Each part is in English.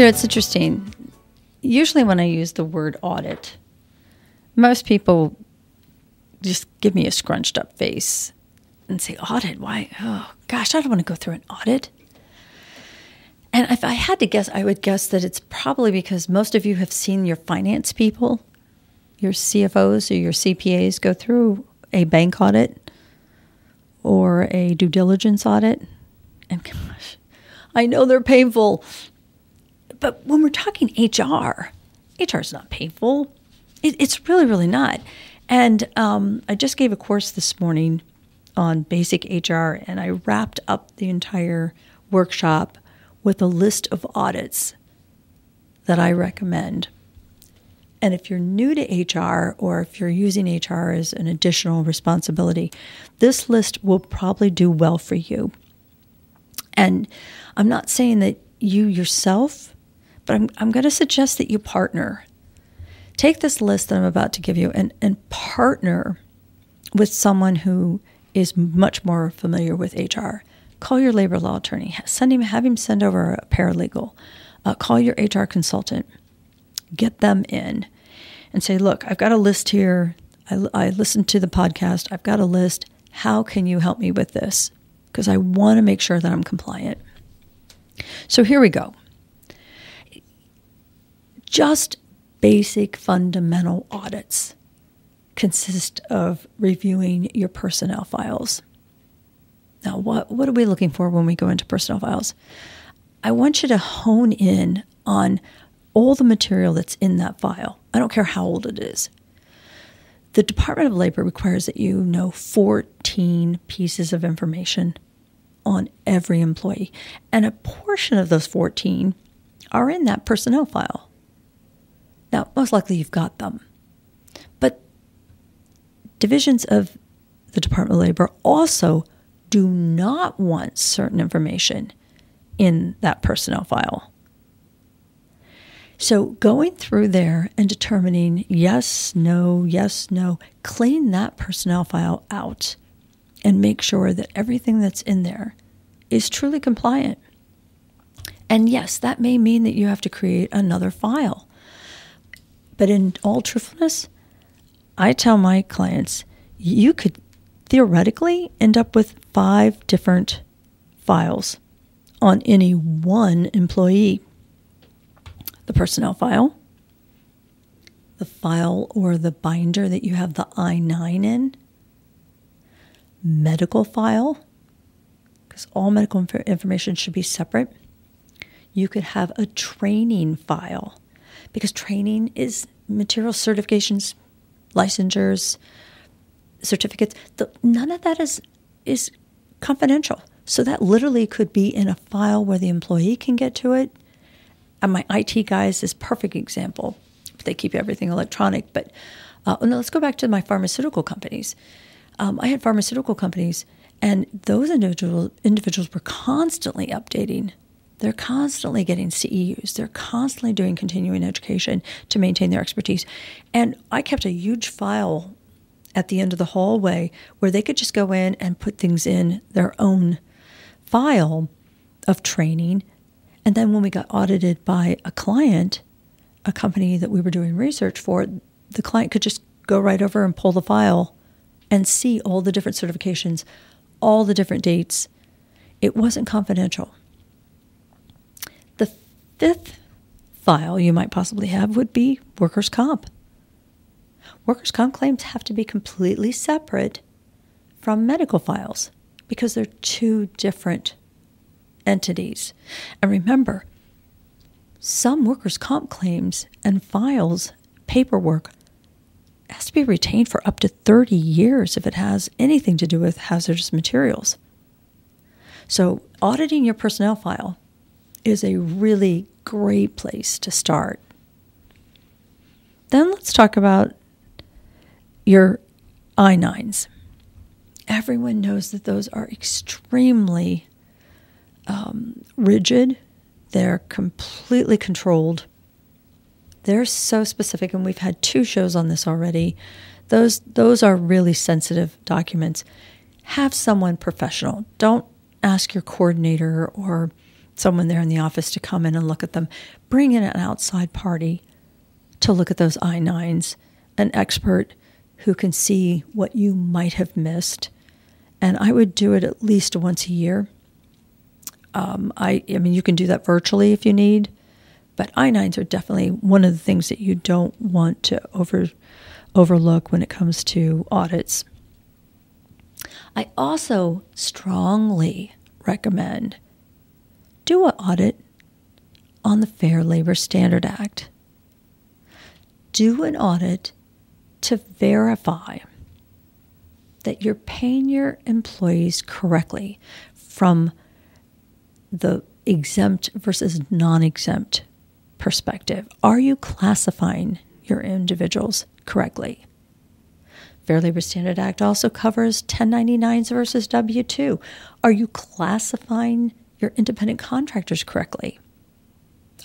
You know, it's interesting. Usually, when I use the word audit, most people just give me a scrunched up face and say, Audit? Why? Oh, gosh, I don't want to go through an audit. And if I had to guess, I would guess that it's probably because most of you have seen your finance people, your CFOs or your CPAs go through a bank audit or a due diligence audit. And gosh, I know they're painful. But when we're talking HR, HR is not painful. It, it's really, really not. And um, I just gave a course this morning on basic HR, and I wrapped up the entire workshop with a list of audits that I recommend. And if you're new to HR or if you're using HR as an additional responsibility, this list will probably do well for you. And I'm not saying that you yourself, but I'm, I'm going to suggest that you partner. Take this list that I'm about to give you and, and partner with someone who is much more familiar with HR call your labor law attorney. Send him, have him send over a paralegal. Uh, call your HR consultant. Get them in, and say, "Look, I've got a list here. I, I listened to the podcast. I've got a list. How can you help me with this? Because I want to make sure that I'm compliant." So here we go. Just basic fundamental audits consist of reviewing your personnel files now, what, what are we looking for when we go into personnel files? I want you to hone in on all the material that's in that file. I don't care how old it is. The Department of Labor requires that you know 14 pieces of information on every employee, and a portion of those 14 are in that personnel file. Now, most likely you've got them, but divisions of the Department of Labor also do not want certain information in that personnel file. So, going through there and determining yes, no, yes, no, clean that personnel file out and make sure that everything that's in there is truly compliant. And yes, that may mean that you have to create another file. But in all truthfulness, I tell my clients you could theoretically end up with five different files on any one employee the personnel file, the file or the binder that you have the I 9 in, medical file, because all medical inf- information should be separate. You could have a training file, because training is material certifications, licensures, certificates. The, none of that is is confidential. So that literally could be in a file where the employee can get to it. And my IT guys is perfect example. They keep everything electronic. But uh, no, let's go back to my pharmaceutical companies. Um, I had pharmaceutical companies, and those individual, individuals were constantly updating. They're constantly getting CEUs. They're constantly doing continuing education to maintain their expertise. And I kept a huge file at the end of the hallway where they could just go in and put things in their own file of training. And then when we got audited by a client, a company that we were doing research for, the client could just go right over and pull the file and see all the different certifications, all the different dates. It wasn't confidential. Fifth file you might possibly have would be workers' comp workers' comp claims have to be completely separate from medical files because they're two different entities. And remember, some workers' comp claims and files, paperwork, has to be retained for up to 30 years if it has anything to do with hazardous materials. So, auditing your personnel file is a really great place to start. Then let's talk about your I 9s. Everyone knows that those are extremely um, rigid, they're completely controlled. They're so specific, and we've had two shows on this already. Those, those are really sensitive documents. Have someone professional. Don't ask your coordinator or someone there in the office to come in and look at them. Bring in an outside party to look at those I 9s, an expert who can see what you might have missed. And I would do it at least once a year. Um, I, I mean, you can do that virtually if you need, but I 9s are definitely one of the things that you don't want to over, overlook when it comes to audits. I also strongly recommend do an audit on the Fair Labor Standard Act. Do an audit to verify that you're paying your employees correctly from the exempt versus non exempt perspective. Are you classifying your individuals correctly? Fair Labor Standard Act also covers 1099s versus W 2. Are you classifying your independent contractors correctly?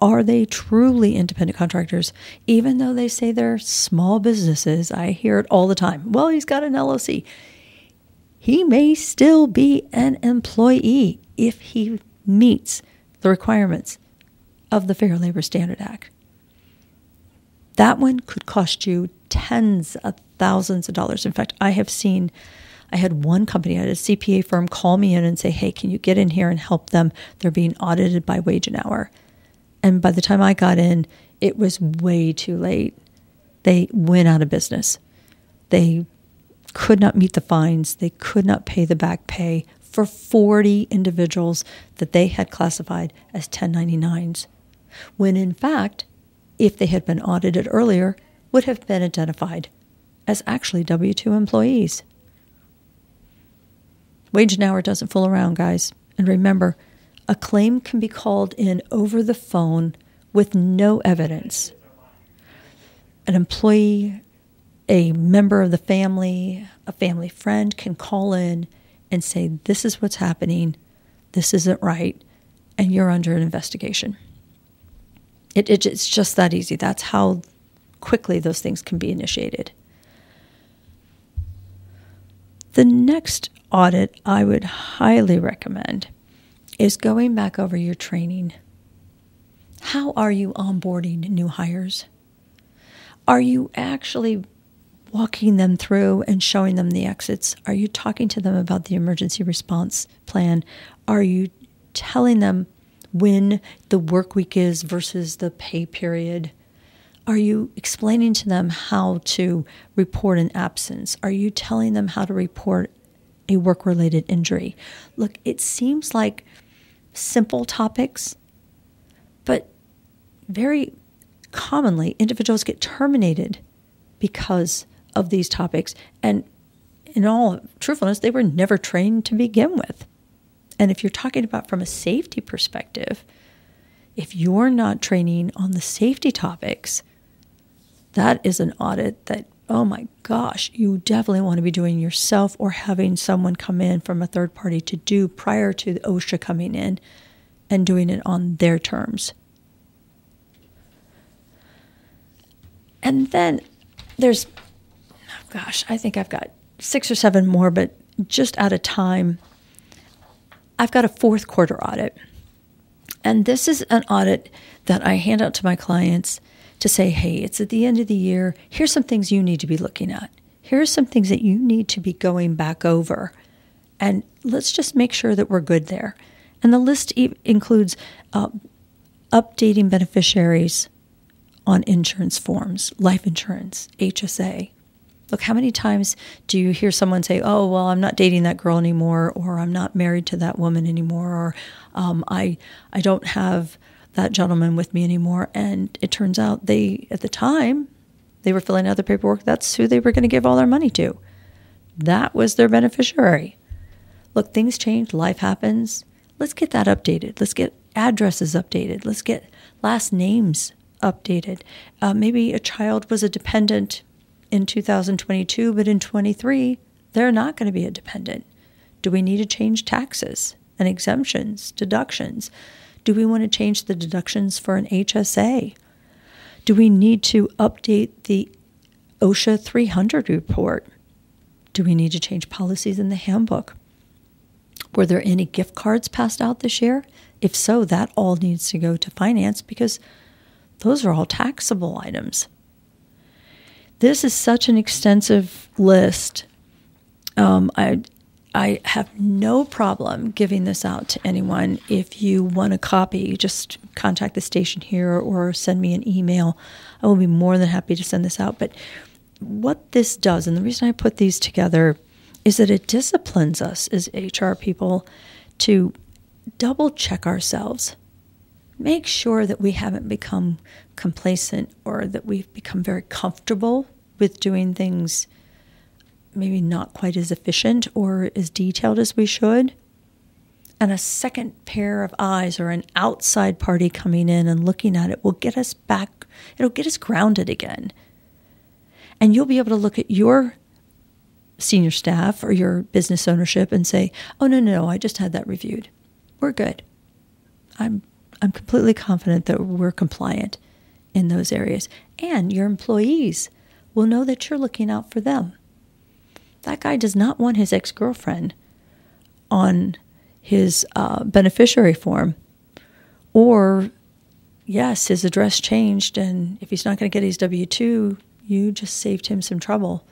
Are they truly independent contractors? Even though they say they're small businesses, I hear it all the time. Well, he's got an LLC. He may still be an employee if he meets the requirements of the Fair Labor Standard Act. That one could cost you tens of thousands of dollars. In fact, I have seen, I had one company, I had a CPA firm call me in and say, Hey, can you get in here and help them? They're being audited by wage and hour. And by the time I got in, it was way too late. They went out of business. They could not meet the fines, they could not pay the back pay for 40 individuals that they had classified as 1099s, when in fact, if they had been audited earlier, would have been identified as actually W 2 employees. Wage and hour doesn't fool around, guys. And remember, a claim can be called in over the phone with no evidence. An employee, a member of the family, a family friend can call in and say, This is what's happening, this isn't right, and you're under an investigation. It, it, it's just that easy. That's how quickly those things can be initiated. The next audit I would highly recommend is going back over your training. How are you onboarding new hires? Are you actually walking them through and showing them the exits? Are you talking to them about the emergency response plan? Are you telling them when the work week is versus the pay period? Are you explaining to them how to report an absence? Are you telling them how to report a work related injury? Look, it seems like simple topics, but very commonly individuals get terminated because of these topics. And in all truthfulness, they were never trained to begin with. And if you're talking about from a safety perspective, if you're not training on the safety topics, that is an audit that, oh my gosh, you definitely want to be doing yourself or having someone come in from a third party to do prior to the OSHA coming in and doing it on their terms. And then there's, oh gosh, I think I've got six or seven more, but just out of time, I've got a fourth quarter audit. And this is an audit that I hand out to my clients to say, hey, it's at the end of the year. Here's some things you need to be looking at. Here's some things that you need to be going back over. And let's just make sure that we're good there. And the list e- includes uh, updating beneficiaries on insurance forms, life insurance, HSA. Look, how many times do you hear someone say, "Oh, well, I'm not dating that girl anymore," or "I'm not married to that woman anymore," or um, "I I don't have that gentleman with me anymore. And it turns out they, at the time, they were filling out the paperwork. That's who they were going to give all their money to. That was their beneficiary. Look, things change, life happens. Let's get that updated. Let's get addresses updated. Let's get last names updated. Uh, maybe a child was a dependent in 2022, but in 23, they're not going to be a dependent. Do we need to change taxes and exemptions, deductions? Do we want to change the deductions for an HSA? Do we need to update the OSHA 300 report? Do we need to change policies in the handbook? Were there any gift cards passed out this year? If so, that all needs to go to finance because those are all taxable items. This is such an extensive list. Um, I I have no problem giving this out to anyone. If you want a copy, just contact the station here or send me an email. I will be more than happy to send this out. But what this does, and the reason I put these together, is that it disciplines us as HR people to double check ourselves. Make sure that we haven't become complacent or that we've become very comfortable with doing things maybe not quite as efficient or as detailed as we should. And a second pair of eyes or an outside party coming in and looking at it will get us back, it'll get us grounded again. And you'll be able to look at your senior staff or your business ownership and say, oh, no, no, no, I just had that reviewed. We're good. I'm, I'm completely confident that we're compliant in those areas. And your employees will know that you're looking out for them. That guy does not want his ex girlfriend on his uh, beneficiary form. Or, yes, his address changed, and if he's not going to get his W 2, you just saved him some trouble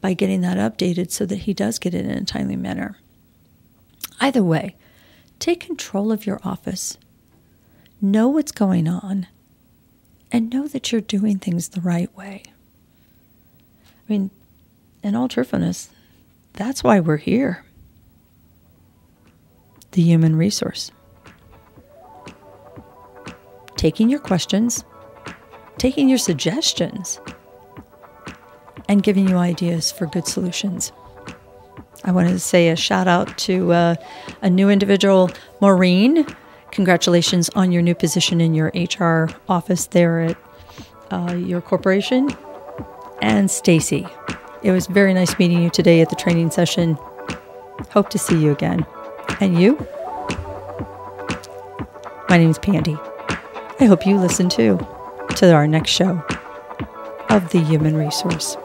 by getting that updated so that he does get it in a timely manner. Either way, take control of your office, know what's going on, and know that you're doing things the right way. I mean, in all truthfulness, that's why we're here. The human resource. Taking your questions, taking your suggestions, and giving you ideas for good solutions. I wanted to say a shout out to uh, a new individual, Maureen. Congratulations on your new position in your HR office there at uh, your corporation. And Stacy, it was very nice meeting you today at the training session. Hope to see you again. And you? My name is Pandy. I hope you listen too to our next show of the Human Resource.